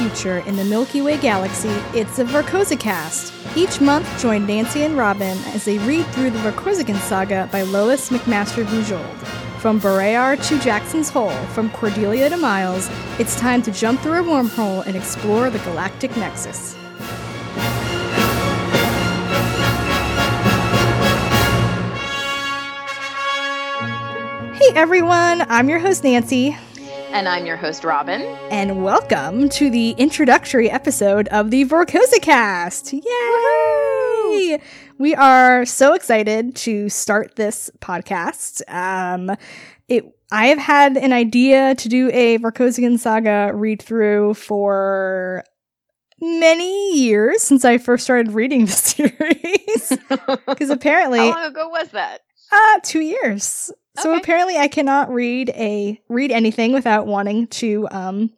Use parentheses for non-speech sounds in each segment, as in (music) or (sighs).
future in the Milky Way galaxy, it's a Vorkosicast. Each month, join Nancy and Robin as they read through the Vorkosigan saga by Lois McMaster Bujold. From Barrayar to Jackson's Whole, from Cordelia to Miles, it's time to jump through a wormhole and explore the galactic nexus. Hey everyone, I'm your host Nancy. And I'm your host, Robin. And welcome to the introductory episode of the Vorkosicast. Yay! Woo-hoo! We are so excited to start this podcast. Um, it I have had an idea to do a Vorkosigan saga read through for many years since I first started reading the (laughs) series. (laughs) Because apparently, how long ago was that? Uh, two years. So okay. apparently, I cannot read a read anything without wanting to um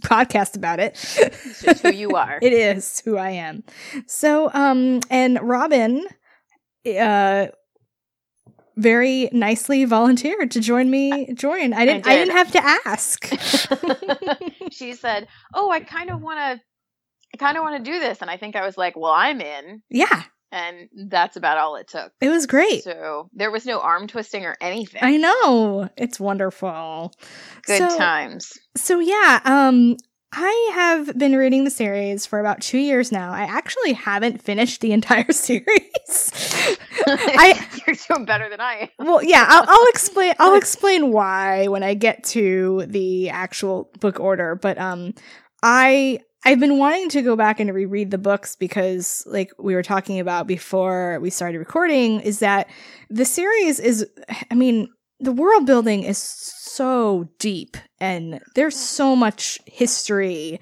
podcast about it. It's just who you (laughs) are. it is who I am. So um and Robin uh very nicely volunteered to join me join. I didn't I, did. I didn't have to ask. (laughs) (laughs) she said, "Oh, I kind of want to I kind of want to do this." And I think I was like, "Well, I'm in." Yeah and that's about all it took. It was great. So there was no arm twisting or anything. I know. It's wonderful. Good so, times. So yeah, um I have been reading the series for about 2 years now. I actually haven't finished the entire (laughs) series. (laughs) I You're doing better than I am. Well, yeah, I'll, I'll explain (laughs) I'll explain why when I get to the actual book order, but um I I've been wanting to go back and reread the books because, like we were talking about before we started recording, is that the series is, I mean, the world building is so deep and there's so much history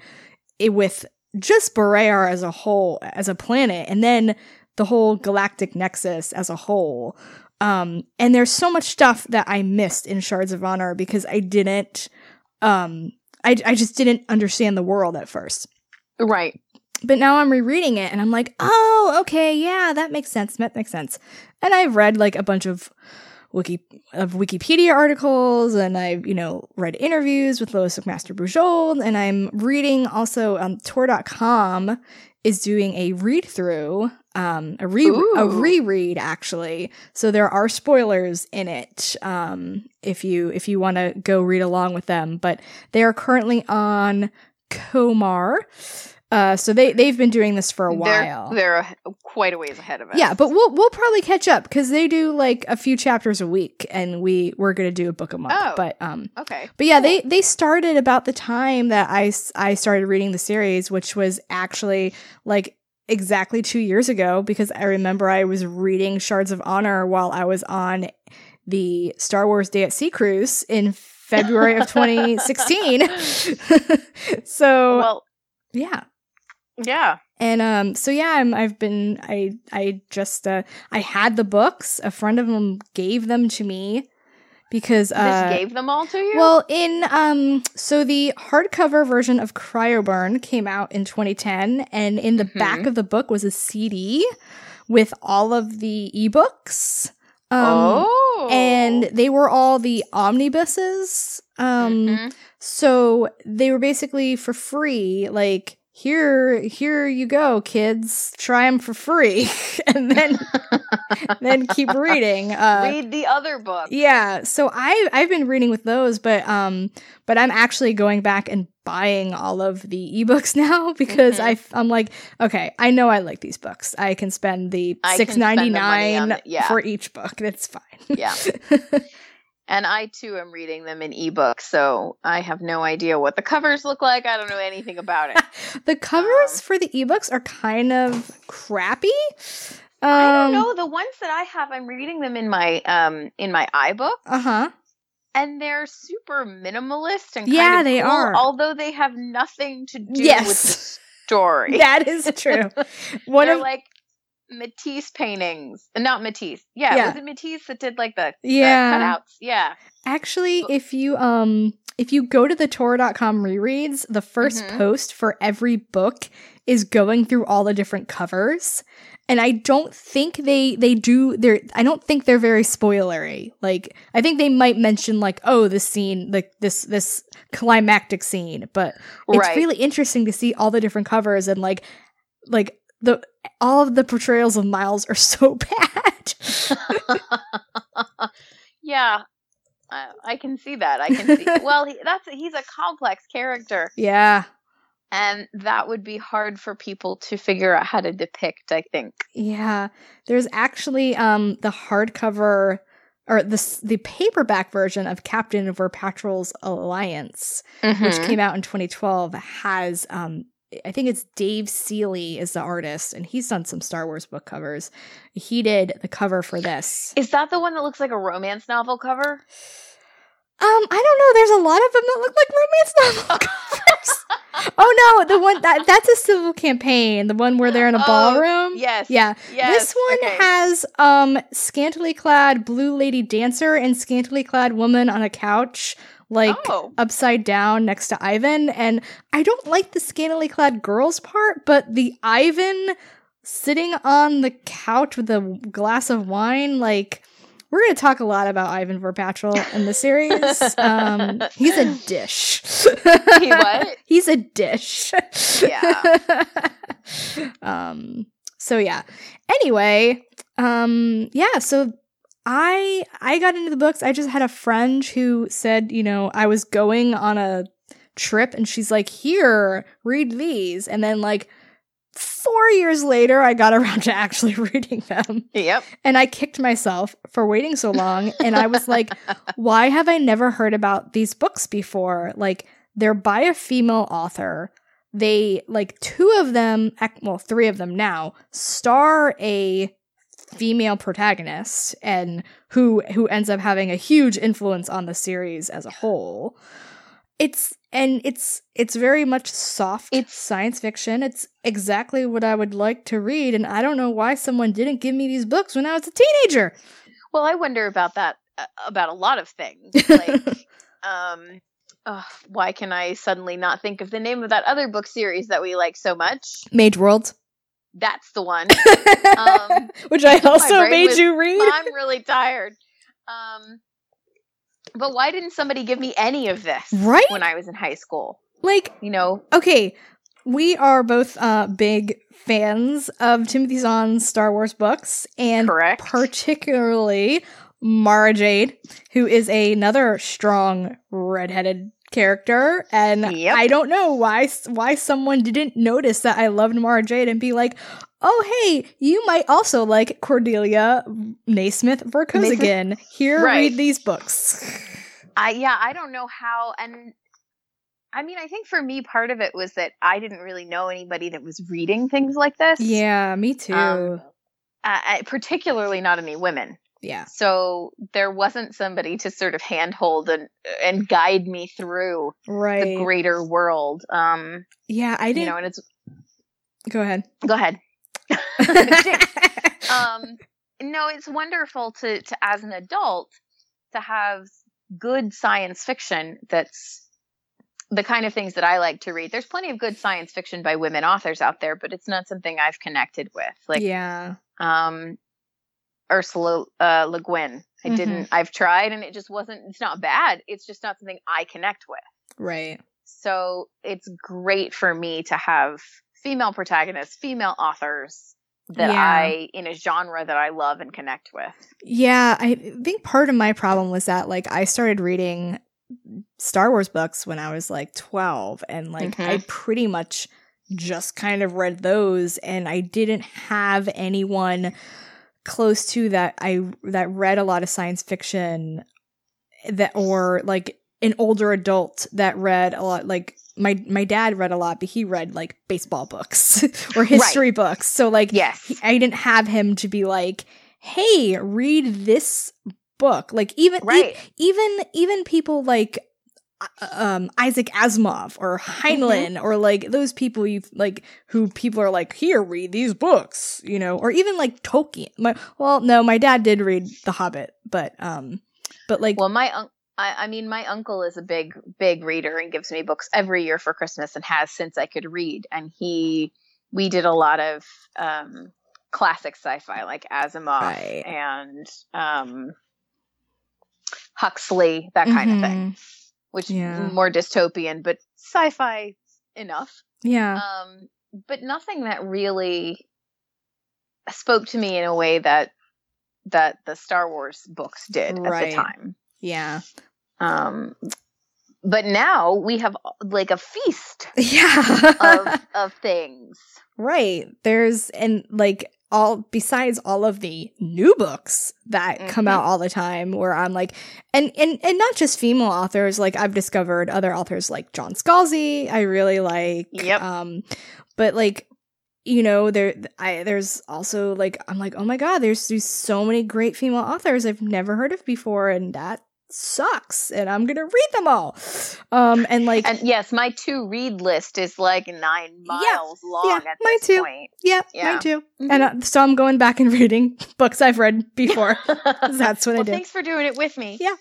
with just Barrayar as a whole, as a planet, and then the whole galactic nexus as a whole. Um, and there's so much stuff that I missed in Shards of Honor because I didn't, um, I, I just didn't understand the world at first. Right. But now I'm rereading it and I'm like, oh, okay, yeah, that makes sense. That makes sense. And I've read like a bunch of wiki of Wikipedia articles and I've, you know, read interviews with Lois McMaster Bujold and I'm reading also um Tor.com is doing a read through, um, a re Ooh. a reread actually. So there are spoilers in it. Um, if you if you want to go read along with them, but they are currently on Komarr. Uh, so they they've been doing this for a while. They're, they're quite a ways ahead of us. Yeah, but we'll we'll probably catch up because they do like a few chapters a week, and we we're gonna do a book a month. Oh, but um, okay. But yeah, cool. they they started about the time that I I started reading the series, which was actually like exactly two years ago because I remember I was reading Shards of Honor while I was on the Star Wars Day at Sea cruise in February of 2016. (laughs) so well, yeah. Yeah. And um so yeah, I'm I've been I I just uh I had the books. A friend of them gave them to me because uh Just gave them all to you? Well, in um so the hardcover version of Cryoburn came out in 2010 and in the mm-hmm. back of the book was a CD with all of the ebooks. Um, oh. And they were all the omnibuses. Um, mm-hmm. So they were basically for free, like, here here you go kids try them for free (laughs) and then (laughs) then keep reading uh, read the other book yeah so i i've been reading with those but um but i'm actually going back and buying all of the ebooks (laughs) now because mm-hmm. I I'm like, okay, I know I like these books. I can spend the six ninety nine yeah. for each book. That's fine. Yeah. And I too am reading them in ebook, so I have no idea what the covers look like. I don't know anything about it. (laughs) the covers um, for the ebooks are kind of crappy. Um, I don't um, know. The ones that I have, I'm reading them in my um in my iBook. Uh huh and they're super minimalist and yeah, they cool, are. Although they have nothing to do yes. with the story. (laughs) that is true. (laughs) One they're of like Matisse paintings, not Matisse. Yeah, yeah, was it Matisse that did like the, yeah. The cutouts? Yeah. Actually, if you um if you go to the Tor.com rereads, the 1st mm-hmm. post for every book is going through all the different covers and I don't think they they do they're I don't think they're very spoilery. Like I think they might mention like oh this scene like this this climactic scene, but it's Right. really interesting to see all the different covers and like like the all of the portrayals of Miles are so (laughs) bad. (laughs) yeah. I, I can see that. I can see. (laughs) Well, he, that's he's a complex character, yeah. and that would be hard for people to figure out how to depict. I think. Yeah, there's actually um the hardcover or the the paperback version of Captain Vorpatril's Alliance, which Mhm. came out in 2012, has um I think it's Dave Seeley is the artist, and he's done some Star Wars book covers. He did the cover for this. Is that the one that looks like a romance novel cover? Um, I don't know. There's a lot of them that look like romance (laughs) novel covers. oh no, the one that that's a civil campaign. The one where they're in a Oh, ballroom. Yes. Yeah, Yes. this one okay. has um scantily clad blue lady dancer and scantily clad woman on a couch, like oh. upside down next to Ivan. And I don't like the scantily clad girls part, but the Ivan sitting on the couch with a glass of wine, like we're gonna talk a lot about Ivan Vorpatril in the series. (laughs) um, he's a dish. He what? (laughs) He's a dish. Yeah. (laughs) um. So yeah. Anyway, um. Yeah. So I I got into the books. I just had a friend who said, you know, I was going on a trip, and she's like, "Here, read these," and then like. Four years later, I got (laughs) around to actually reading them. Yep. And I kicked myself for waiting so long. And I was like, (laughs) why have I never heard about these books before? Like, they're by a female author. They, like, two of them, well, three of them now, star a female protagonist and who who ends up having a huge influence on the series as a whole it's and it's it's very much soft It's- science fiction it's exactly what i would like to read and i don't know why someone didn't give me these books when i was a teenager Well, I wonder about that uh, about a lot of things. (laughs) Like, um, why can I suddenly not think of the name of that other book series that we like so much? mage world That's the one. Um, (laughs) which i also made was- you read I'm really tired. Um, but why didn't somebody give me any of this Right? when I was in high school? like You know, okay we are both uh big fans of timothy zahn's star wars books and correct? particularly Mara Jade, who is another strong redheaded character, and Yep. I don't know why why someone didn't notice that I loved Mara Jade and be like, "Oh, hey, you might also like Cordelia Naismith Vorkosigan. Here, Right. read these books." I yeah, I don't know how and I mean, I think for me part of it was that I didn't really know anybody that was reading things like this. yeah, me too. Um, uh, uh, particularly not any women. Yeah, So there wasn't somebody to sort of handhold and and guide me through right. the greater world. Um, yeah, I you didn't. know, and it's go ahead. go ahead. (laughs) um, no, it's wonderful to to as an adult to have good science fiction that's the kind of things that I like to read. There's plenty of good science fiction by women authors out there, but it's not something I've connected with. Like yeah, um Ursula uh, Le Guin. I Mhm. didn't I've tried and it just wasn't it's not bad. It's just not something I connect with. right. So it's great for me to have female protagonists, female authors that Yeah. I in a genre that I love and connect with. Yeah, I think part of my problem was that like I started reading Star Wars books when I was like 12 and like Mhm. I pretty much just kind of read those and I didn't have anyone close to that I that read a lot of science fiction that or like an older adult that read a lot like my my dad read a lot but he read like baseball books (laughs) or history books so like Yes. he- I didn't have him to be like, "Hey, read this book." Like even e- even even people like um Isaac Asimov or Heinlein or like those people you like who people are like, "Here, read these books," you know, or even like Tolkien. My well, no, my dad did read The Hobbit, but um but like Well, my un- I, I mean, my uncle is a big, big reader and gives me books every year for Christmas and has since I could read. And he, we did a lot of um, classic sci-fi like Asimov Right. and um, Huxley, that kind of thing, which. Yeah. more dystopian, but sci-fi enough. Yeah. Um, but nothing that really spoke to me in a way that that the Star Wars books did at the time. yeah. Um, but now we have like a feast (laughs) Yeah. of (laughs) of things. right. There's and like all besides all of the new books that come Mhm. out all the time where I'm like and and and not just female authors, like I've discovered other authors like John Scalzi, I really like. Yep. Um but like you know there I there's also like I'm like, "Oh my god, there's there's so many great female authors I've never heard of before and that sucks and I'm to read them all." Um and like And yes, my to read list is like nine miles long yeah, at mine this too. point. Yeah, Yeah. mine too. Mhm. And uh, so I'm going back and (laughs) reading books I've read before. (laughs) That's what I well, do. thanks for doing it with me. Yeah.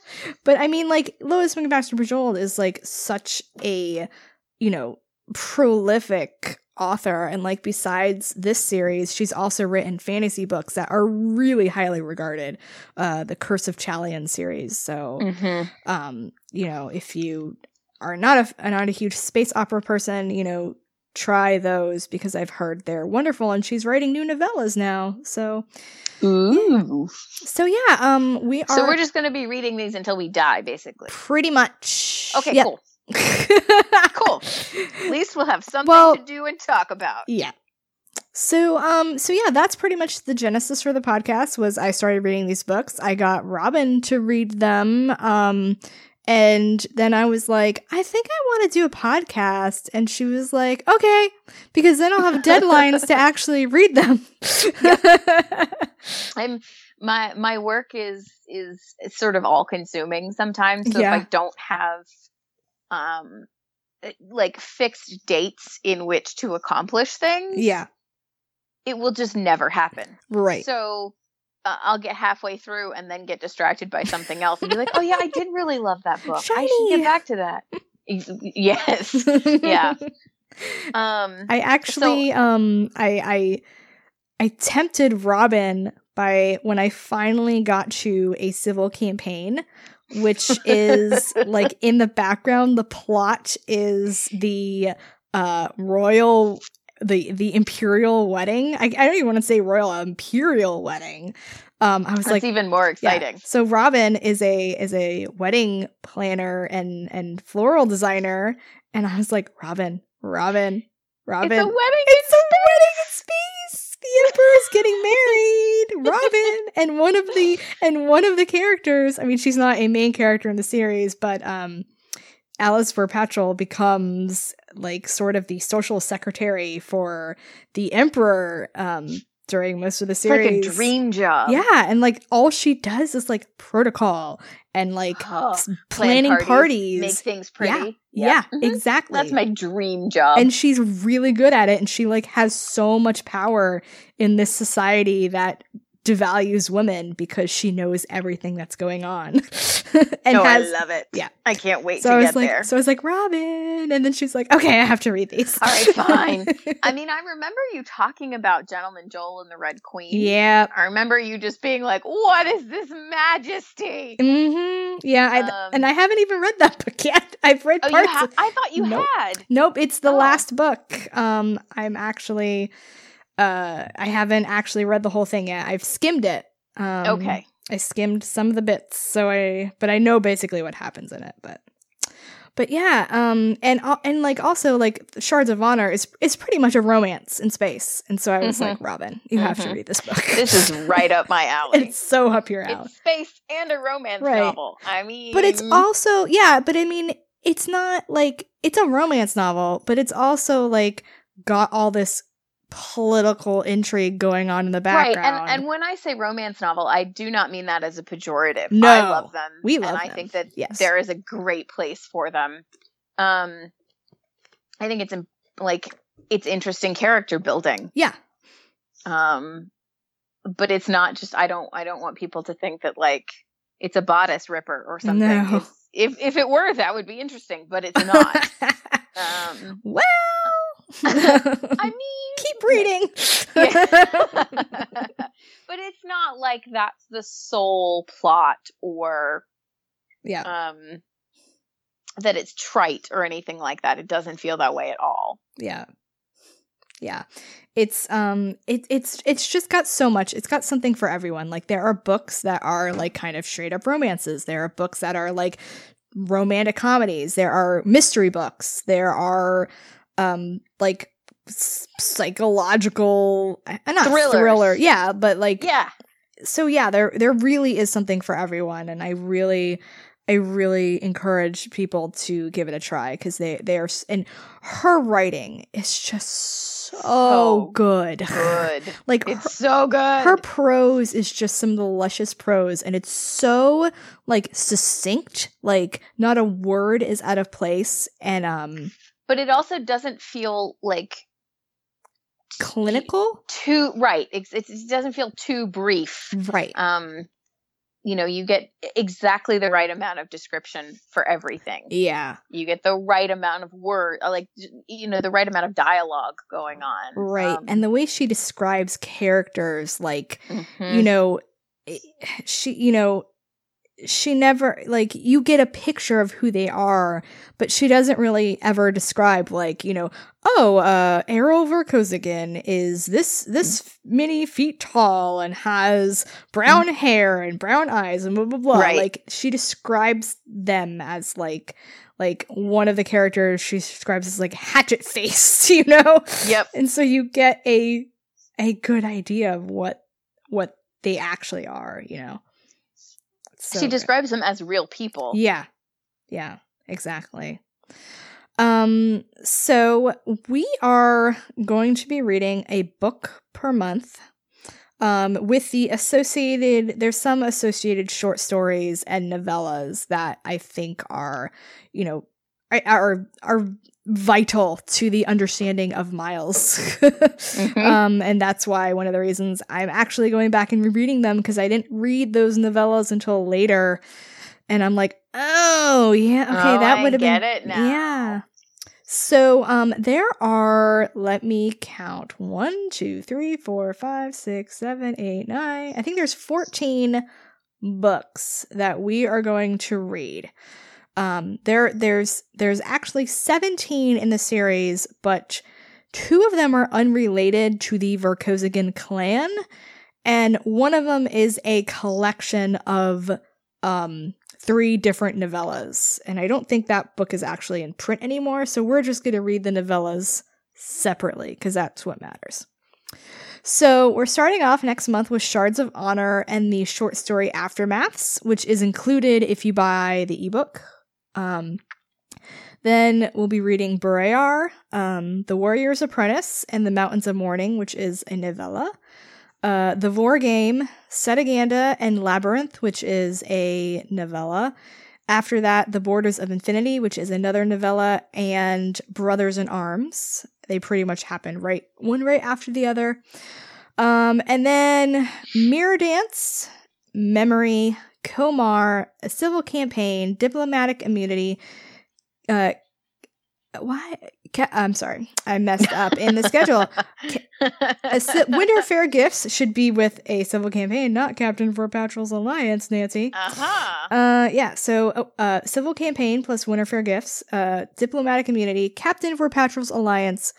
But I mean, like Lois McMaster Bujold is like such a, you know, prolific author, and like besides this series, she's also written fantasy books that are really highly regarded. Uh, the Curse of Chalion series. So, hmm um, you know, if you are not a not a huge space opera person, you know, try those because I've heard they're wonderful and she's writing new novellas now. So Ooh. so yeah, um we are So we're just going to be reading these until we die, basically. pretty much Okay, Yep. cool. (laughs) Cool. (laughs) At least we'll have something Well- to do and talk about. yeah. So um so yeah, that's pretty much the genesis for the podcast was I started reading these books. I got Robin to read them. Um and then I was like, I think I want to do a podcast. And she was like, okay, because then I'll have (laughs) deadlines to actually read them. I'm my my work is is sort of all consuming sometimes. So Yeah. if I don't have um eh, like fixed dates in which to accomplish things, yeah, it will just never happen. right. So uh, I'll get halfway through and then get distracted by something else and be like, "Oh yeah, I did really love that book. I should get back to that." (laughs) Yes. yeah. (laughs) Um I actually um I I I tempted Robin by when I finally got to a civil campaign which is like in the background the plot is the uh royal the the imperial wedding I, I don't even want to say royal imperial wedding um I was that's like even more yeah. exciting. So Robin is a is a wedding planner and and floral designer, and I was like, Robin, Robin, Robin. It's a wedding. It's a wedding in space. The emperor's getting married, Robin, and one of the and one of the characters. I mean, she's not a main character in the series, but um, Alys Vorpatril becomes like sort of the social secretary for the emperor um during most of the like series. a dream job. Yeah, and like all she does is like protocol and like (gasps) Oh, planning parties. make things pretty. yeah, Mhm. exactly. That's my dream job. and she's really good at it and she like has so much power in this society that devalues women because she knows everything that's going on. (laughs) and no, has I love it. yeah. I can't wait so to I was get like there. so I was like Robin and then she's like okay I have to read these. All right, fine. (laughs) I mean, I remember you talking about Gentleman Jole and the Red Queen. yeah. I remember you just being like, "What is this majesty?" Mm-hmm. Yeah, I, Um, and I haven't even read that (laughs) book yet. I've read Oh, you parts ha- I thought you Nope. had. Nope, it's the Oh. last book. Um I'm actually uh I haven't actually read the whole thing yet. I've skimmed it. Um okay. I skimmed some of the bits, so I but I know basically what happens in it, but but yeah, um and and like also like Shards of Honor is is pretty much a romance in space. And so I was Mhm. like, Robin, you have to Mhm. read this book. This is (laughs) right up my alley. it's so up your alley. It's space and a romance Right. novel. I mean, But it's also yeah, but I mean, it's not like it's a romance novel, but it's also like got all this political intrigue going on in the background. right. And and when I say romance novel, I do not mean that as a pejorative. No. I love them. We and love I think that Yes. there is a great place for them. Um, I think it's in, like it's interesting character building. yeah, um but it's not just i don't i don't want people to think that like it's a bodice ripper or something No. It's- if if it were that would be interesting but it's not (laughs) um well, I (laughs) mean, keep reading. (laughs) (laughs) But it's not like that's the sole plot or yeah. um that it's trite or anything like that. It doesn't feel that way at all. Yeah. Yeah. It's um it it's it's just got so much. It's got something for everyone. Like there are books that are like kind of straight up romances. There are books that are like romantic comedies. There are mystery books. There are um like psychological uh, not Thrillers. thriller. Yeah, but like Yeah. so yeah, there there really is something for everyone, and I really, I really encourage people to give it a try because they they are and her writing is just so, So good. Good. (laughs) like her, It's so good. her prose is just some of the luscious prose, and it's so like succinct. Like not a word is out of place, and um but it also doesn't feel like clinical. too right. It's, it doesn't feel too brief. Right. Um, you know, you get exactly the right amount of description for everything. Yeah. You get the right amount of word, uh, like you know, the right amount of dialogue going on. Right. Um, and the way she describes characters, like mhm. you know eh, she you know she never like you get a picture of who they are but she doesn't really ever describe like you know oh uh Aral Vorkosigan is this this many feet tall and has brown hair and brown eyes and blah blah blah. Right. like she describes them as like like one of the characters she describes as like hatchet face (laughs) you know? Yep. and so you get a a good idea of what what they actually are you know So she describes them as real people. yeah. Yeah exactly. Um so we are going to be reading a book per month um with the associated there's some associated short stories and novellas that i think are you know are, are vital to the understanding of miles (laughs) Mhm. um and that's why one of the reasons i'm actually going back and rereading them because i didn't read those novellas until later and i'm like oh yeah okay Oh, that would have been get it now. yeah so um there are let me count one two three four five six seven eight nine i think there's 14 books that we are going to read um there there's there's actually 17 in the series but two of them are unrelated to the Vorkosigan clan and one of them is a collection of um three different novellas. And i don't think that book is actually in print anymore so we're just going to read the novellas separately because that's what matters. So we're starting off next month with shards of honor and the short story aftermaths which is included if you buy the ebook um then we'll be reading Barrayar, um, The Warrior's Apprentice, and The Mountains of Mourning, which is a novella. Uh, the Vor Game, Cetaganda, and Labyrinth, which is a novella. After that, The Borders of Infinity, which is another novella, and Brothers in Arms. They pretty much happen right one right after the other. Um, and then Mirror Dance, Memory, Komarr, A Civil Campaign, Diplomatic Immunity, uh, why? Ca- I'm sorry, I messed up in the schedule. (laughs) Ci- Winter Fair gifts should be with a civil campaign, not Captain Vorpatril's Alliance, Nancy. Uh-huh. Uh, yeah, so uh, uh, civil campaign plus Winter Fair gifts, uh, diplomatic immunity, Captain Vorpatril's Alliance,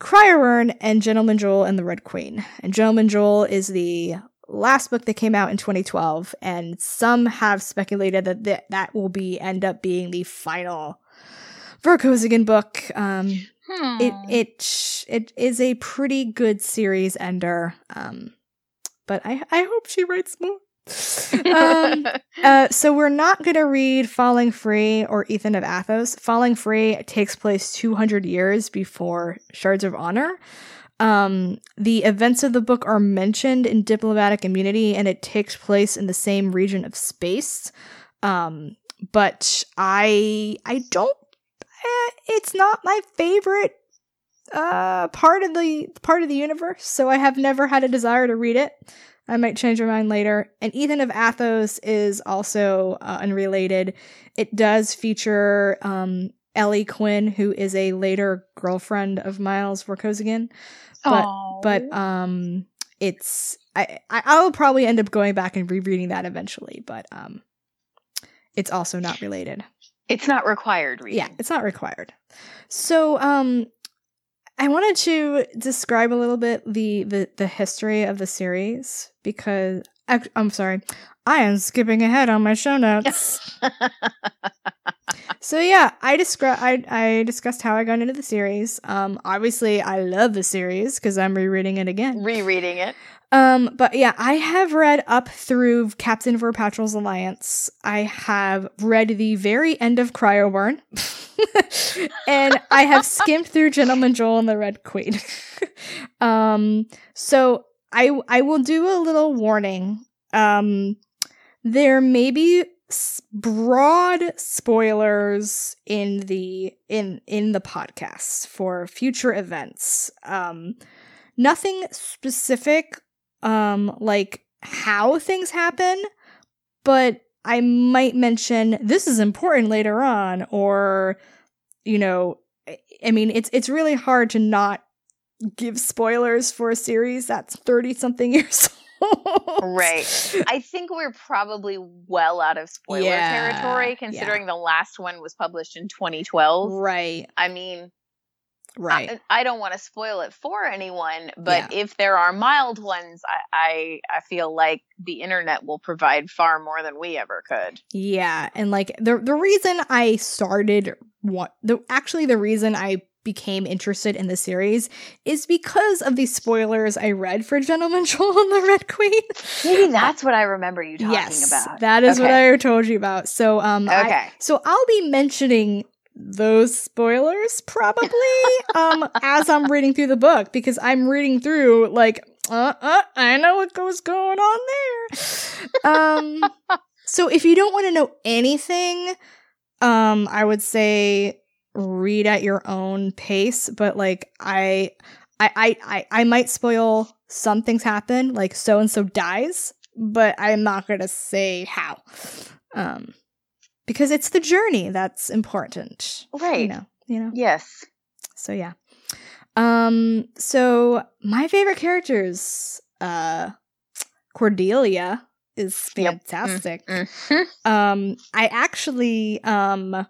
Cryoburn, and Gentleman Jole and the Red Queen. And Gentleman Jole is the last book that came out in 2012, and some have speculated that th- that will be end up being the final Vorkosigan book. Um, Hmm. it it sh- it is a pretty good series ender. Um, but I I hope she writes more. um, (laughs) uh, so we're not going to read Falling Free or Ethan of Athos. Falling Free takes place 200 years before Shards of Honor. Um, the events of the book are mentioned in Diplomatic Immunity, and it takes place in the same region of space. Um, but I I don't. Eh, it's not my favorite uh part of the part of the universe, so I have never had a desire to read it. I might change my mind later. And Ethan of Athos is also uh, unrelated. It does feature um, Elli Quinn, who is a later girlfriend of Miles Vorkosigan. But Aw. but um it's I, I I'll probably end up going back and rereading that eventually, but um it's also not related. it's not required reading. Yeah, it's not required. So, um, I wanted to describe a little bit the the, the history of the series because I'm sorry, I am skipping ahead on my show notes. (laughs) so yeah, I descri- I I discussed how I got into the series. Um, obviously, I love the series because I'm rereading it again. Rereading it. Um, but yeah, I have read up through Captain Vorpatril's Alliance. I have read the very end of Cryoburn. (laughs) and I have (laughs) skimmed through Gentleman Jole and the Red Queen. um, so I I will do a little warning. Um, there may be broad spoilers in the in in the podcast for future events. Um, nothing specific um like how things happen but i might mention this is important later on or you know i mean it's it's really hard to not give spoilers for a series that's 30 something (laughs) years old Right. I think we're probably well out of spoiler Yeah, territory considering the last one was published in 2012. right I mean, right I, I don't want to spoil it for anyone, but if there are mild ones, I, I I feel like the internet will provide far more than we ever could. Yeah, and like the the reason I started what the actually the reason I became interested in the series is because of the spoilers I read for Gentleman Jole and the Red Queen. Maybe that's what I remember you talking yes, about. that is what I told you about. So um, I- Okay. so I'll be mentioning those spoilers probably (laughs) um as I'm reading through the book because I'm reading through like uh uh I know what goes going on there. Um (laughs) so if you don't want to know anything um I would say read at your own pace but like I I I I, I might spoil some things happen like so and so dies but I'm not going to say how. Um because it's the journey that's important. Right. You know, you know. Yes. So yeah. Um so my favorite characters uh Cordelia is Yep. fantastic. Mhm. Um I actually um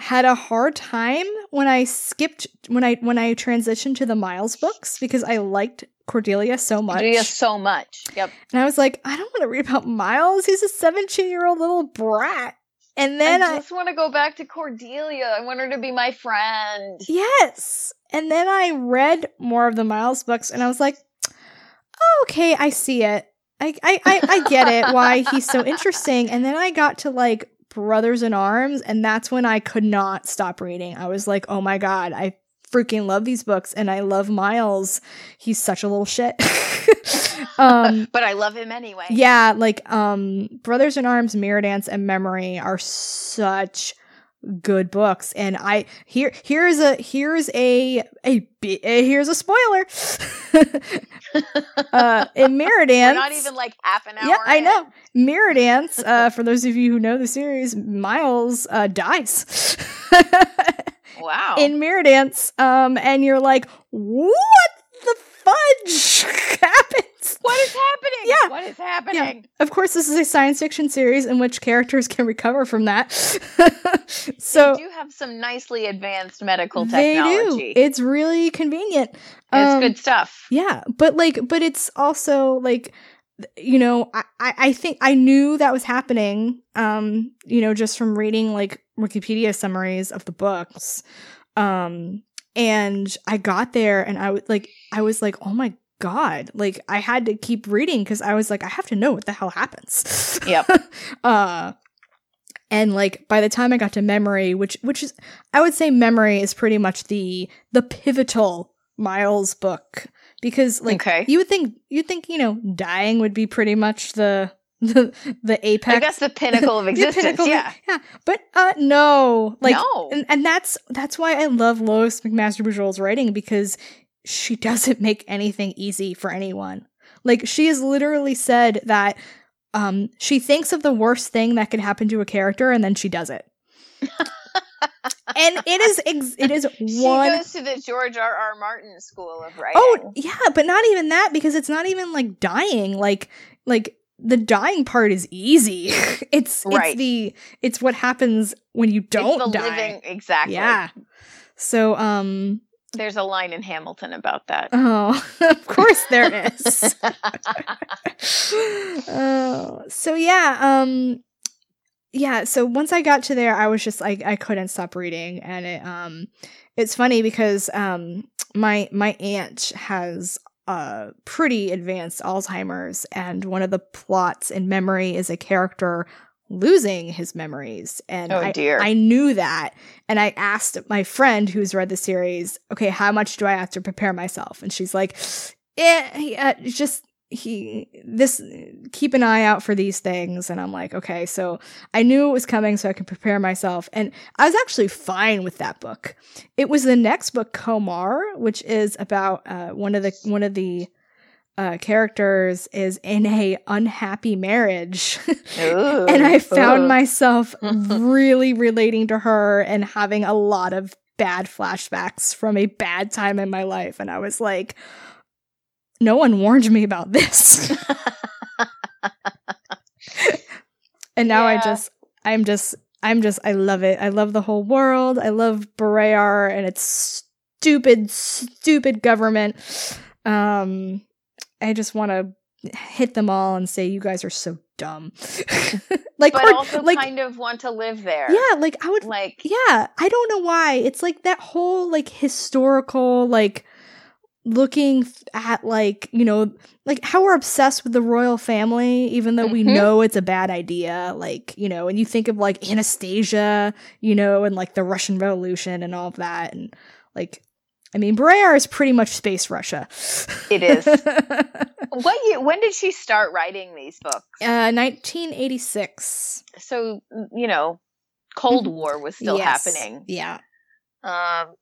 had a hard time when I skipped when I when I transitioned to the Miles books because I liked Cordelia so much. Cordelia so much. Yep. And I was like, I don't want to read about Miles. He's a 17 year old little brat. And then I I, just want to go back to Cordelia. I want her to be my friend. yes. And then I read more of the Miles books and I was like, oh, okay, I see it. I, I, I, I get it (laughs) why he's so interesting. And then I got to like Brothers in Arms, and that's when I could not stop reading. I was like, oh my God, I freaking love these books and I love Miles. He's such a little shit. (laughs) um, (laughs) but I love him anyway. Yeah, like um Brothers in Arms, Mirror Dance, and Memory are such good books. And I here here's a here's a a, a here's a spoiler. (laughs) uh in Mirror We're Dance. not even like half an hour. yeah, I in. know. Mirror Dance, uh, for those of you who know the series, Miles uh, dies (laughs) Wow. in Mirror Dance, um, and you're like, what the fudge (laughs) what is happening? Yeah. What is happening? Of course, this is a science fiction series in which characters can recover from that. (laughs) so they do have some nicely advanced medical technology. they do. It's really convenient. it's Um, good stuff. Yeah, but like, but it's also like, you know, I, I I think I knew that was happening. Um, you know, just from reading like Wikipedia summaries of the books. Um, and I got there and I was like, I was like, oh my god, like I had to keep reading because I was like, I have to know what the hell happens. Yep. (laughs) uh, and like by the time I got to memory, which which is I would say memory is pretty much the the pivotal Miles book because like Okay. you would think you'd think you know dying would be pretty much the the the apex. I guess the pinnacle of (laughs) existence. pinnacle- yeah. yeah, but uh no, like no. and, and that's that's why I love Lois McMaster Bujold's writing because she doesn't (laughs) make anything easy for anyone. Like she has literally said that um she thinks of the worst thing that could happen to a character and then she does it. and it is ex- (laughs) it is one. she goes to the George R. R. Martin School of Writing. Oh yeah, but not even that because it's not even like dying. Like like the dying part is easy. (laughs) it's Right. it's the it's what happens when you don't the die. living exactly. Yeah. So um There's a line in Hamilton about that. oh (laughs) of course there (laughs) is. oh so yeah um yeah so once i got to there i was just like i couldn't stop reading and it um it's funny because um my my aunt has uh pretty advanced alzheimer's and one of the plots in memory is a character losing his memories. And Oh, I, dear. I knew that. And i asked my friend who's read the series okay how much do i have to prepare myself? And she's like eh, yeah, it's just he this keep an eye out for these things. And i'm like okay. So i knew it was coming so i could prepare myself. And i was actually fine with that book. It was the next book Komarr which is about uh, one of the one of the uh, characters is in a unhappy marriage. Ooh. (laughs) and i found Ooh. myself (laughs) really relating to her and having a lot of bad flashbacks from a bad time in my life. And i was like no one warned me about this. (laughs) And now i just i'm just i'm just i love it. I love the whole world. I love Barrayar and its stupid stupid government. Um i just want to hit them all and say you guys are so dumb (laughs) like but Cord- also like kind of want to live there. yeah like i would Like yeah i don't know why it's like that whole like historical like looking at like you know like how we're obsessed with the royal family even though we Mhm. know it's a bad idea like you know and you think of like anastasia you know and like the russian revolution and all of that and like i mean Barrayar is pretty much space russia It is. (laughs) what year, when did she start writing these books? uh 1986 So, you know, Cold Mhm. War was still Yes. happening. yeah Um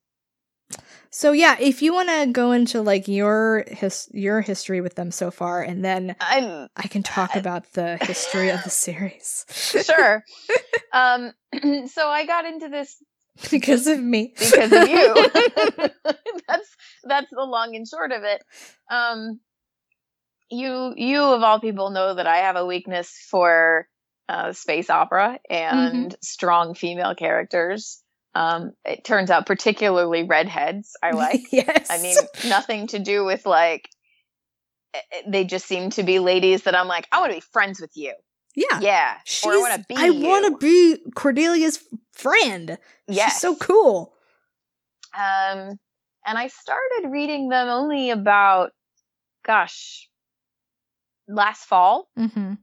So yeah, if you want to go into like your his your history with them so far, and then I'm I can talk I- about the history of the series. (laughs) sure. (laughs) um (clears throat) so I got into this (laughs) because of me. because of you. (laughs) (laughs) that's that's the long and short of it. Um, you you of all people know that I have a weakness for uh, space opera and strong female characters. Um, it turns out particularly redheads I like. yes. I mean, nothing to do with like. eh, eh, They just seem to be ladies that I'm like, I want to be friends with you. Yeah. Yeah, She's, or I want to be. I want to be Cordelia's friend. Yes. She's so cool. Um, and I started reading them only about, gosh, last fall. Mm-hmm.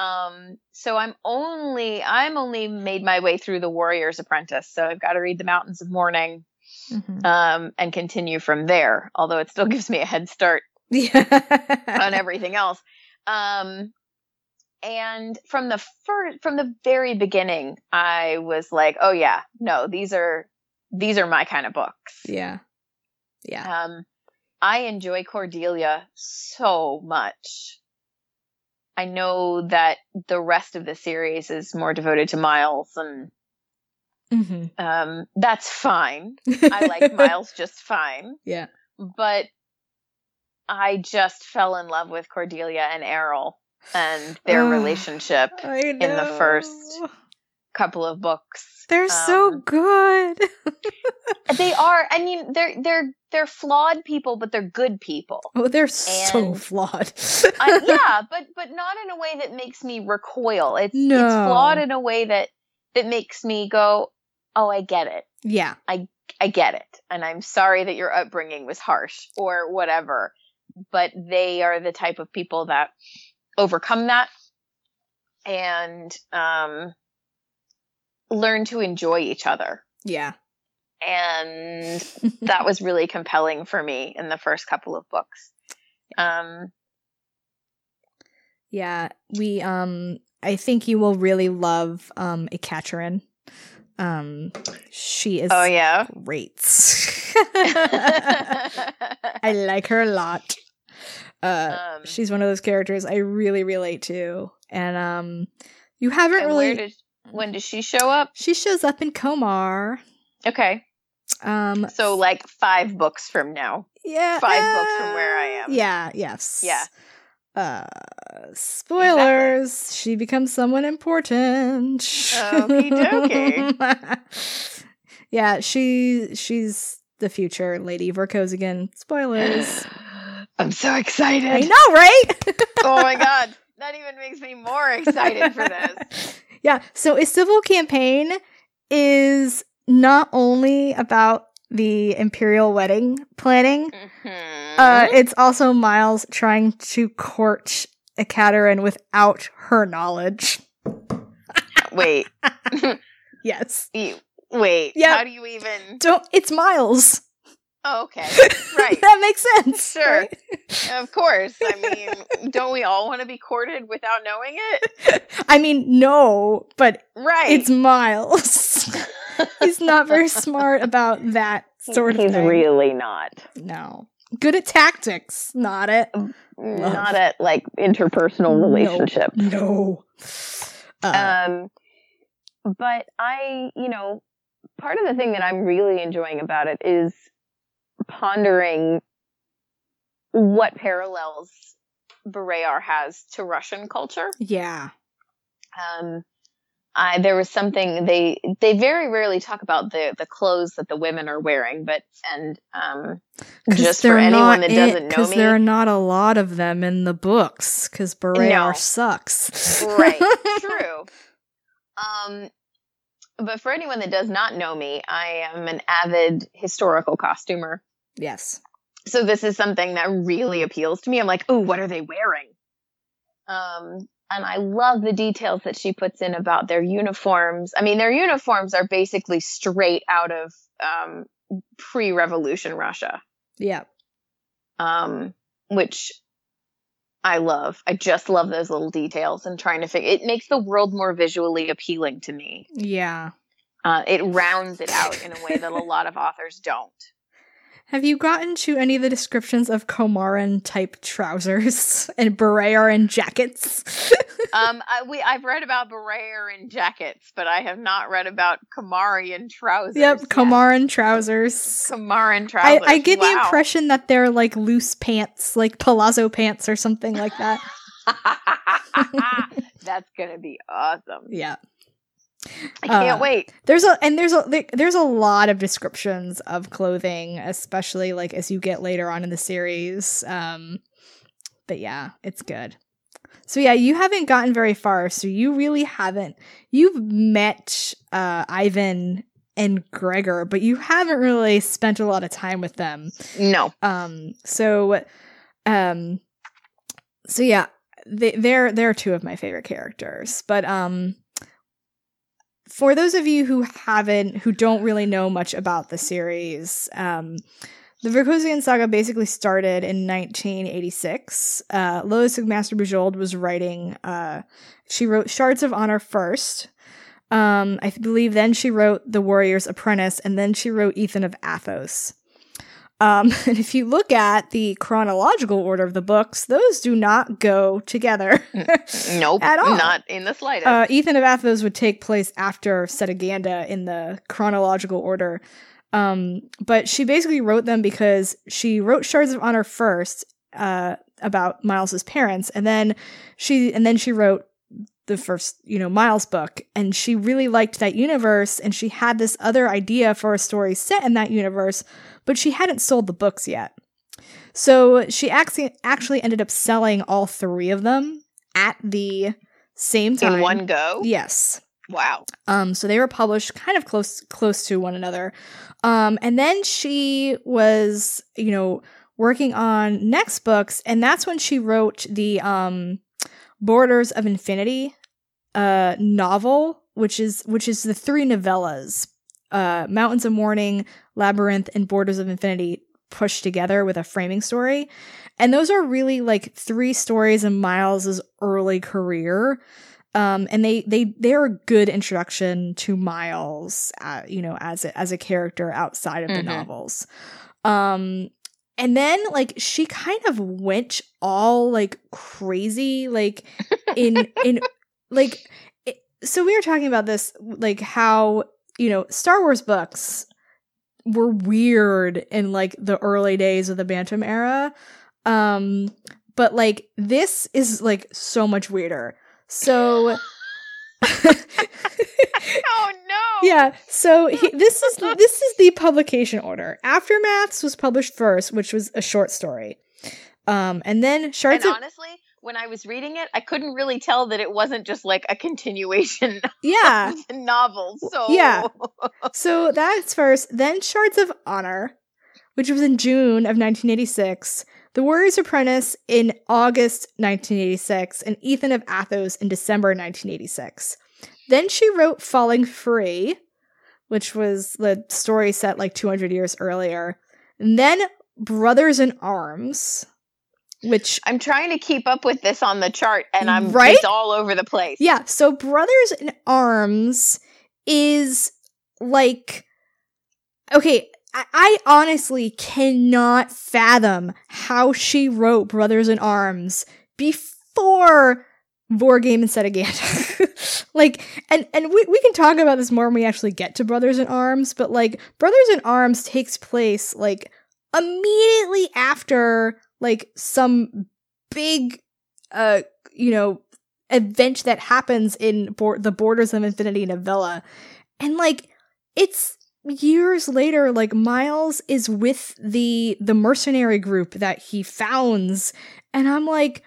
Um, so I'm only I'm only made my way through the Warrior's Apprentice. So I've got to read the Mountains of Mourning, Mm-hmm. um, and continue from there. Although it still (laughs) gives me a head start (laughs) Yeah. on everything else. Um, and from the first, from the very beginning, I was like, oh yeah, no, these are these are my kind of books. yeah. Yeah. Um, I enjoy Cordelia so much. I know that the rest of the series is more devoted to Miles, and Mm-hmm. um, that's fine. (laughs) I like Miles just fine, Yeah. but I just fell in love with Cordelia and Aral and their Ugh. relationship. In the first Couple of books. They're so Um, good. (laughs) They are. I mean, they're they're they're flawed people, but they're good people. oh, they're so flawed. Yeah, (laughs) but but not in a way that makes me recoil. It's it's flawed in a way that that makes me go, "Oh, I get it. yeah. I I get it." And I'm sorry that your upbringing was harsh or whatever, but they are the type of people that overcome that and um learn to enjoy each other. Yeah. And (laughs) that was really compelling for me in the first couple of books. Um Yeah, we um I think you will really love um Ekaterin. Um she is oh yeah. great. (laughs) I like her a lot. Uh um, she's one of those characters I really relate to. And um you haven't really when does she show up? she shows up in Komarr. Okay. Um, So like five books from now. yeah, five books from where I am. Yeah, yes, Yeah. Uh, spoilers. She becomes someone important. Okie dokie. (laughs) yeah, she she's the future Lady Vorkosigan. Spoilers. (laughs) I'm so excited. I know, right? (laughs) oh my god. (laughs) That even makes me more excited for this. (laughs) Yeah. So a civil campaign is not only about the imperial wedding planning. Mhm. Uh, it's also Miles trying to court Ekaterin without her knowledge. wait. Yes. You- Wait. Yeah. How do you even Don't. It's Miles. Oh, okay. (laughs) Right. that makes sense. Sure. right? Of course. I (laughs) mean, don't we all want to be courted without knowing it? I mean, no, but Right. it's Miles. (laughs) He's not very smart about that sort of thing. He's thing. really not. No. Good at tactics, not at Not at like interpersonal No. relationships. no. Uh, Um, but I, you know, part of the thing that I'm really enjoying about it is pondering what parallels Barrayar has to Russian culture. yeah. Um, I, there was something they they very rarely talk about the the clothes that the women are wearing, but and um, just for anyone that in- doesn't know Because me, there are not a lot of them in the books, because Barrayar No. sucks. right (laughs) true um but for anyone that does not know me i am an avid historical costumer yes. so this is something that really appeals to me i'm like oh what are they wearing um and i love the details that she puts in about their uniforms i mean their uniforms are basically straight out of um pre-revolution russia Yeah. um, which I love. I just love those little details and trying to figure. It makes the world more visually appealing to me. Yeah. Uh, it rounds it out in a way that a lot of authors don't. Have you gotten to any of the descriptions of Komarran type trousers (laughs) and Barrayar jackets? (laughs) Um, I, we I've read about Barrayar jackets, but I have not read about Kamarian trousers. yep, yet. Komarran trousers. I, trousers. I get the impression that they're like loose pants, like palazzo pants or something like that. (laughs) That's gonna be awesome. Yeah. I can't Uh, wait. There's a and there's a there's a lot of descriptions of clothing, especially like as you get later on in the series. Um but yeah, it's good. So yeah, you haven't gotten very far, so you really haven't you've met uh Ivan and Gregor, but you haven't really spent a lot of time with them. No. Um so um so yeah, they, they're they're two of my favorite characters. But um for those of you who haven't who don't really know much about the series, um the Vorkosigan saga basically started in 1986. Uh, Lois McMaster Bujold was writing. Uh, she wrote Shards of Honor first. Um, I believe then she wrote The Warrior's Apprentice, and then she wrote Ethan of Athos. Um, (laughs) and if you look at the chronological order of the books, those do not go together. (laughs) Nope. At all. Not in the slightest. Uh, Ethan of Athos would take place after Cetaganda in the chronological order. Um, but she basically wrote them because she wrote Shards of Honor first, uh, about Miles's parents, and then she and then she wrote the first, you know, Miles book, and she really liked that universe, and she had this other idea for a story set in that universe, but she hadn't sold the books yet. So she actually actually ended up selling all three of them at the same time in one go. Yes. Wow. Um, so they were published kind of close close to one another. Um, and then she was, you know, working on next books, and that's when she wrote the um Borders of Infinity uh novel, which is which is the three novellas. Uh Mountains of Mourning, Labyrinth, and Borders of Infinity pushed together with a framing story. And those are really like three stories in Miles's early career um, and they they they're a good introduction to Miles, uh, you know, as a, as a character outside of the Mhm. novels. Um, and then like she kind of went all like crazy, like in (laughs) in like. It, so we were talking about this, like how you know Star Wars books were weird in like the early days of the Bantam era. Um, but like this is like so much weirder. So (laughs) oh no. yeah, so he, this is this is the publication order. Aftermaths was published first, which was a short story. Um, and then Shards And of honestly, when I was reading it, I couldn't really tell that it wasn't just like a continuation (laughs) yeah. of the novel. So Yeah. (laughs) So that's first. Then Shards of Honor, which was in June of 1986. The Warrior's Apprentice in August 1986, and Ethan of Athos in December 1986. Then she wrote Falling Free, which was the story set like 200 years earlier. And then Brothers in Arms, which I'm trying to keep up with this on the chart, and I'm Right? it's all over the place. Yeah, so Brothers in Arms is like okay, I, honestly cannot fathom how she wrote Brothers in Arms before Vorgame and Cetaganda. (laughs) like and and we, we can talk about this more when we actually get to Brothers in Arms, but like Brothers in Arms takes place like immediately after like some big uh you know event that happens in Bor- the borders of infinity novella and like it's years later like miles is with the the mercenary group that he founds and i'm like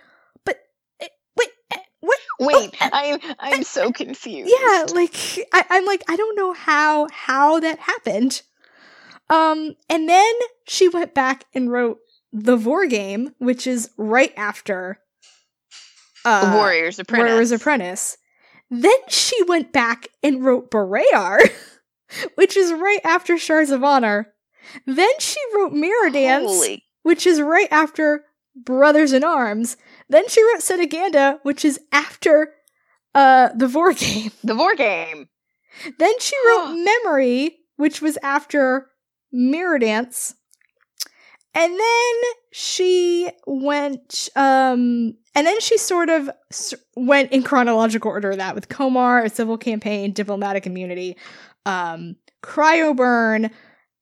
but eh, wait eh, what Wait, Oh, I'm I'm so confused. yeah like I, i'm like i don't know how how that happened um and then she went back and wrote the vor game which is right after uh Warrior's Apprentice. Warrior's Apprentice. Then she went back and wrote Barrayar, (laughs) (laughs) which is right after Shards of Honor. Then she wrote Mirror Dance, Holy. which is right after Brothers in Arms. Then she wrote Cetaganda, which is after uh the Vor (laughs) game. The War Game. Then she wrote Memory, which was after Mirror Dance. And then she went um and then she sort of s- went in chronological order of that with Komarr, a civil campaign, diplomatic immunity, um Cryoburn,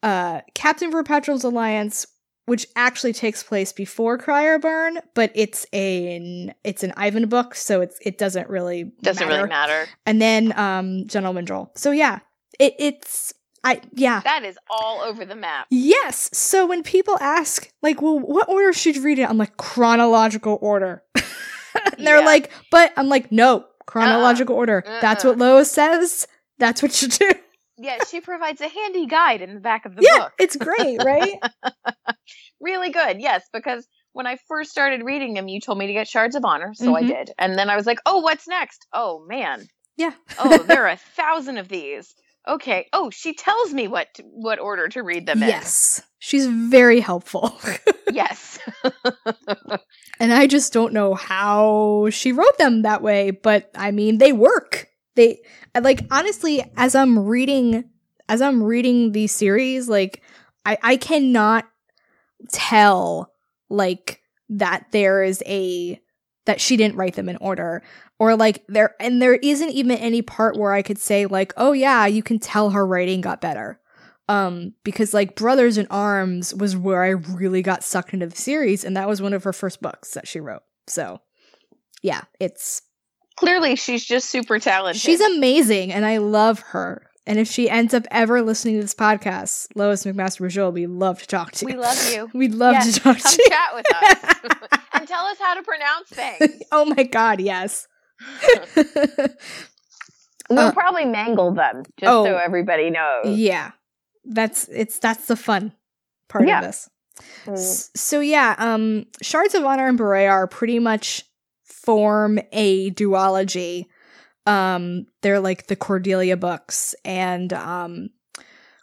uh Captain Vorpatril's Alliance, which actually takes place before Cryoburn, but it's an it's an Ivan book, so it's it doesn't really Doesn't matter really matter. and then um Gentleman Jole. So yeah, it, it's I yeah. That is all over the map. Yes. So when people ask like, well, what order should you read it? I'm like chronological order. and (laughs) they're Yeah. like, but I'm like, no, chronological order. That's Uh-uh. what Lois says. That's what you do. Yeah, she provides a handy guide in the back of the book. yeah, book. it's great, right? (laughs) Really good. Yes, because when I first started reading them, you told me to get Shards of Honor, so I Mhm. did. And then I was like, "Oh, what's next? Oh, man. yeah. Oh, there are a (laughs) thousand of these." Okay. Oh, she tells me what to, what order to read them in. yes. She's very helpful. (laughs) Yes. and I just don't know how she wrote them that way, but I mean, they work. They like honestly, as I'm reading, as I'm reading these series, like I I cannot tell like that there is a that she didn't write them in order or like there and there isn't even any part where I could say like, oh yeah, you can tell her writing got better. Um, because like Brothers in Arms was where I really got sucked into the series, and that was one of her first books that she wrote. So, yeah, it's Clearly, she's just super talented. she's amazing, and I love her. And if she ends up ever listening to this podcast, Lois McMaster Bujold, we'd love to talk to you. (laughs) We love you. We'd love Yes, to talk to you. chat with us (laughs) and tell us how to pronounce things. (laughs) oh my god, yes. We'll Uh, probably mangle them just oh. so everybody knows. yeah. That's it's that's the fun part Yeah. of this. Mm. S- So yeah, um Shards of Honor and Barrayar are pretty much form a duology. Um they're like the Cordelia books and um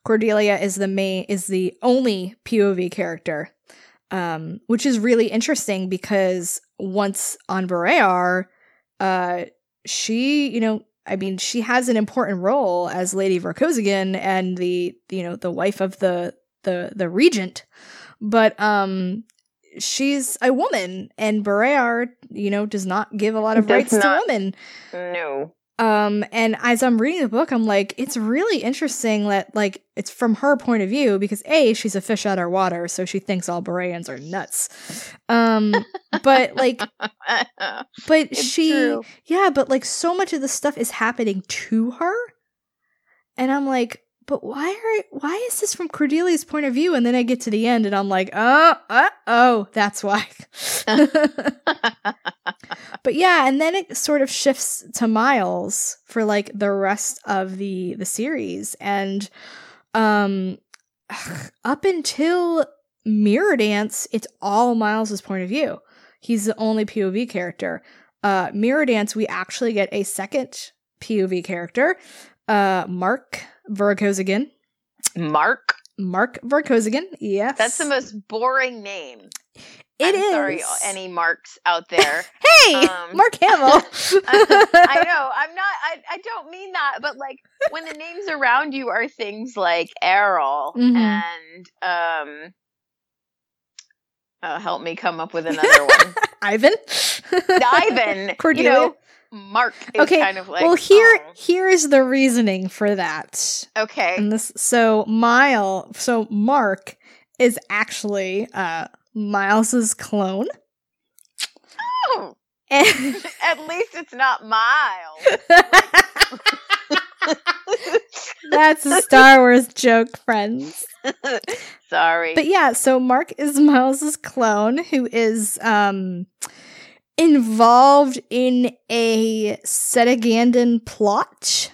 Cordelia is the main is the only POV character. Um which is really interesting because once on Barrayar, uh she, you know, I mean, she has an important role as Lady Vorkosigan and the, you know, the wife of the the the regent but um she's a woman and Barrayar, you know, does not give a lot of Does rights not. to women. No. Um, and as I'm reading the book, I'm like, it's really interesting that like it's from her point of view because a she's a fish out of water, so she thinks all Boreans are nuts. Um, but like, (laughs) but It's she, true. yeah, but like so much of the stuff is happening to her, and I'm like, but why are why is this from Cordelia's point of view? And then I get to the end, and I'm like, oh, uh, oh, that's why. (laughs) but yeah, and then it sort of shifts to Miles for like the rest of the the series, and um, (sighs) up until Mirror Dance, it's all Miles's point of view. He's the only POV character. Uh, Mirror Dance, we actually get a second POV character, uh, Mark Vorkosigan. Mark. Mark Vorkosigan, yes. That's the most boring name. It I'm is. sorry, any marks out there. (laughs) Hey, Um, Mark Hamill. (laughs) I (laughs) know. I'm not. I, I don't mean that, but like when the names around you are things like Aral Mhm. and um. Uh, help me come up with another one. Ivan. Ivan. Cordelia. You know, Mark is Okay, kind of like. well, here oh, here is the reasoning for that. okay. And this so Mile so Mark is actually uh Miles's clone. Oh, And (laughs) at least it's not Miles. (laughs) That's a Star Wars joke, friends. (laughs) Sorry. But yeah, so Mark is Miles's clone who is um involved in a Cetagandan plot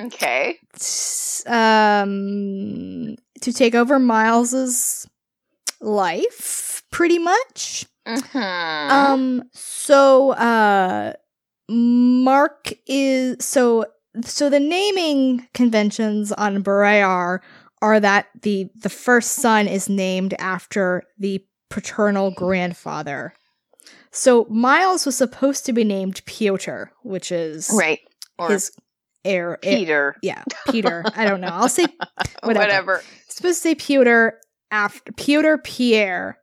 okay. um to take over Miles's life pretty much. hmm Um so uh Mark is so so the naming conventions on Barrayar are that the the first son is named after the paternal grandfather. So Miles was supposed to be named Piotr, which is right. Or his heir. heir- Peter. yeah, Peter. I don't know. I'll say (laughs) (laughs) whatever. Whatever. supposed to say Piotr after Piotr Pierre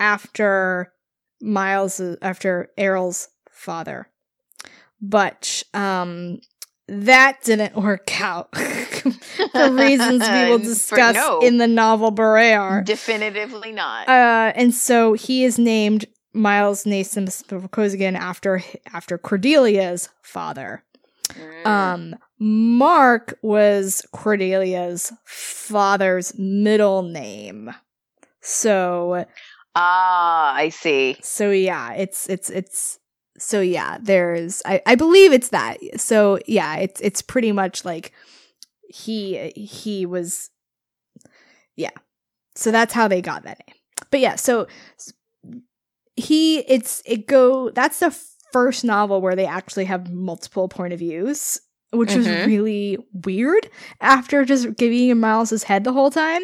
after Miles after Aral's father. But um that didn't work out (laughs) for reasons we will discuss no. in the novel Barrayar. Definitively not. Uh, and so he is named Miles Naismith Vorkosigan after after Cordelia's father. Mm. Um, Mark was Cordelia's father's middle name. So, ah, I see. so yeah, it's it's it's so yeah, there's I I believe it's that. So, yeah, it's it's pretty much like he he was yeah. So that's how they got that name. But yeah, so he it's it go that's the first novel where they actually have multiple point of views, which was Mhm. really weird after just giving Miles's head the whole time.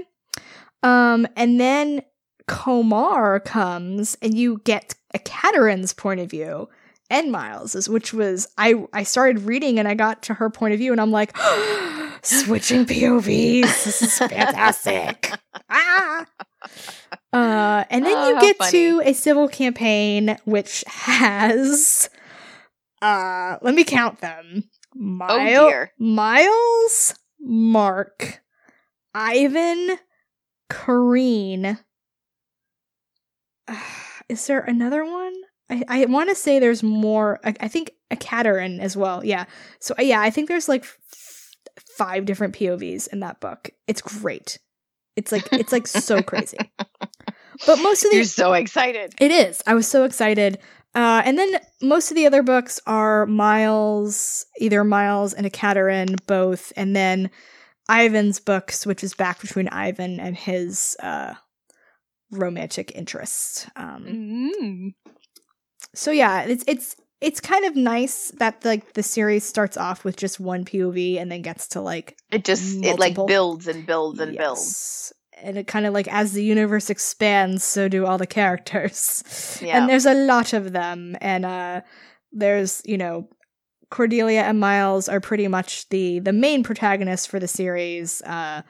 Um and then Komarr comes and you get Ekaterin's point of view and Miles's, which was I I started reading and I got to her point of view and I'm like (gasps) switching POVs. This is (laughs) fantastic. ah! Uh, and then Oh, you get funny. to a civil campaign which has uh let me count them. Mile- Oh, dear. Miles, Mark, Ivan, Kareen. (sighs) Is there another one? I, I want to say there's more. I, I think Ekaterin as well. Yeah. So uh, yeah, I think there's like f- five different POVs in that book. It's great. It's like it's like so crazy. (laughs) But most of You're so excited. it is. I was so excited. Uh, and then most of the other books are Miles, either Miles and Ekaterin, both, and then Ivan's books, which is back between Ivan and his uh, romantic interest. Um, Mm. so yeah, it's it's it's kind of nice that like the series starts off with just one POV and then gets to like It just it like builds and builds and builds. And it kind of like as the universe expands, so do all the characters. (laughs) Yeah. And there's a lot of them. And uh there's, you know, Cordelia and Miles are pretty much the the main protagonists for the series. Uh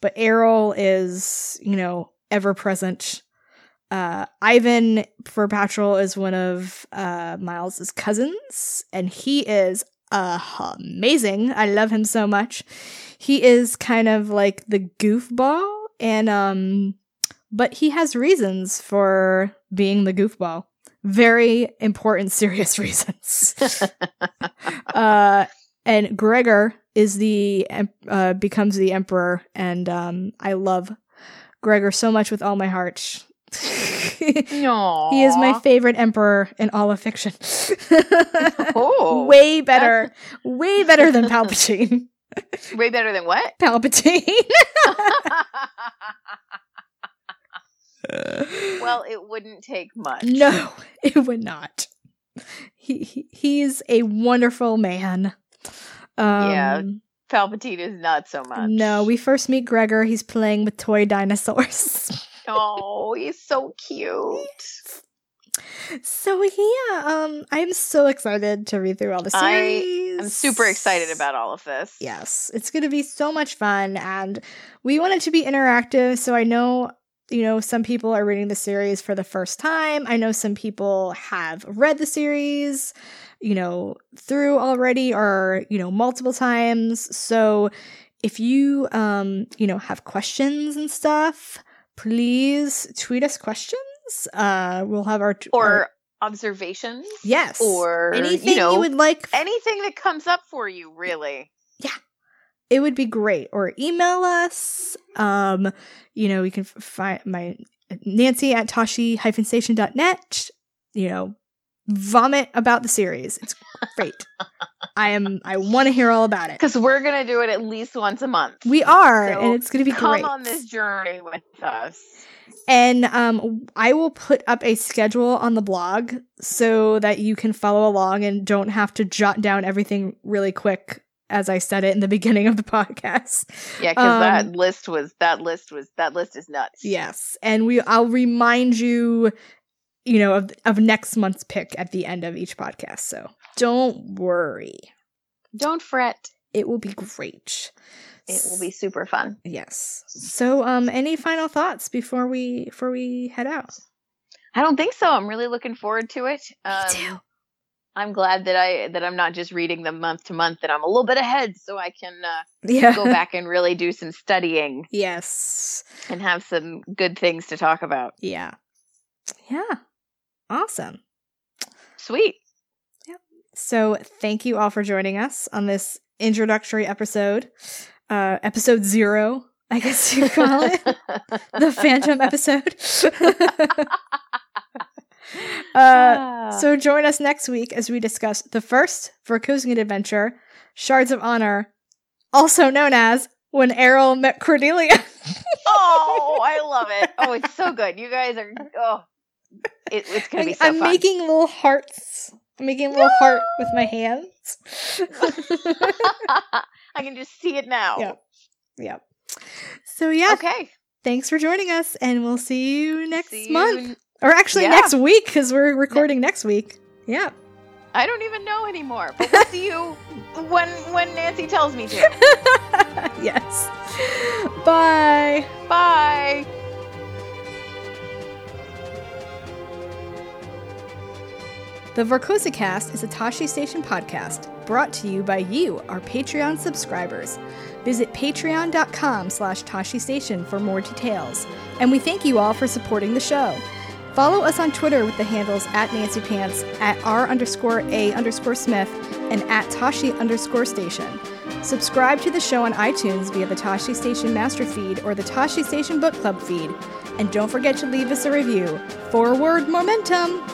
but Aral is, you know, ever present. Uh Ivan Vorpatril is one of uh Miles's cousins, and he is uh, amazing. I love him so much. He is kind of like the goofball, and um, but he has reasons for being the goofball. Very important, (laughs) serious reasons. (laughs) uh, and Gregor is the uh, becomes the emperor, and um, I love Gregor so much with all my heart. No. (laughs) He is my favorite emperor in all of fiction. (laughs) Oh, way better, way better than Palpatine. (laughs) way better than what? Palpatine. well, it wouldn't take much. no, it would not. He, he he's a wonderful man. Um, Yeah. Palpatine is not so much. No, we first meet Gregor. He's playing with toy dinosaurs. Oh, he's so cute. so yeah, um, I'm so excited to read through all the series. I'm super excited about all of this. Yes, it's going to be so much fun, and we want it to be interactive. So I know, you know, some people are reading the series for the first time. I know some people have read the series, you know, through already or, you know, multiple times. So if you, um, you know, have questions and stuff, please tweet us questions. Uh, we'll have our, t- our- Or observations. yes, Or anything you know, would like anything that comes up for you, really. Yeah, it would be great or email us um you know you can find my nancy at tashi-station.net you know vomit about the series it's great i am i want to hear all about it Because we're gonna do it at least once a month. we are So and it's going to be Come great on this journey with us. and um i will put up a schedule on the blog so that you can follow along and don't have to jot down everything really quick as i said it in the (laughs) beginning of the podcast Yeah, because Um, that list was that list was that list is nuts. Yes, and we I'll remind you, you know, of of next month's pick at the end of each podcast. So don't worry, Don't fret. it will be great. It will be super fun. yes. So, um, any final thoughts before we before we head out? I don't think so. I'm really looking forward to it. Um, I'm glad that I that I'm not just reading them month to month. That I'm a little bit ahead, so I can uh, Yeah. go back and really do some studying (laughs) yes. and have some good things to talk about. Yeah. Yeah. Awesome. Sweet. So, thank you all for joining us on this introductory episode, uh, episode zero, I guess you (laughs) call it. the Phantom episode. (laughs) uh, Ah. so join us next week as we discuss the first Vorkosigan adventure, Shards of Honor, also known as When Aral Met Cordelia. oh, I love it. (laughs) Oh, it's so good. You guys are. Oh, it, it's gonna be so I'm fun. making little hearts. I'm making a little heart with my hands. (laughs) I can just see it now. Yep. yep. So yeah, Okay. thanks for joining us, and we'll see you next See month, n- or actually Yeah. next week because we're recording next week. Yeah. I don't even know anymore, but we'll see you (laughs) when when Nancy tells me to. (laughs) yes. Bye. Bye. The Vorkosicast is a Tashi Station podcast brought to you by you, our Patreon subscribers. Visit patreon.com slash Tashi Station for more details. And we thank you all for supporting the show. Follow us on Twitter with the handles at Nancy Pants, at R underscore A underscore Smith, and at Tashi underscore Station. Subscribe to the show on iTunes via the Tashi Station Master Feed or the Tashi Station Book Club feed. And don't forget to leave us a review. Forward momentum!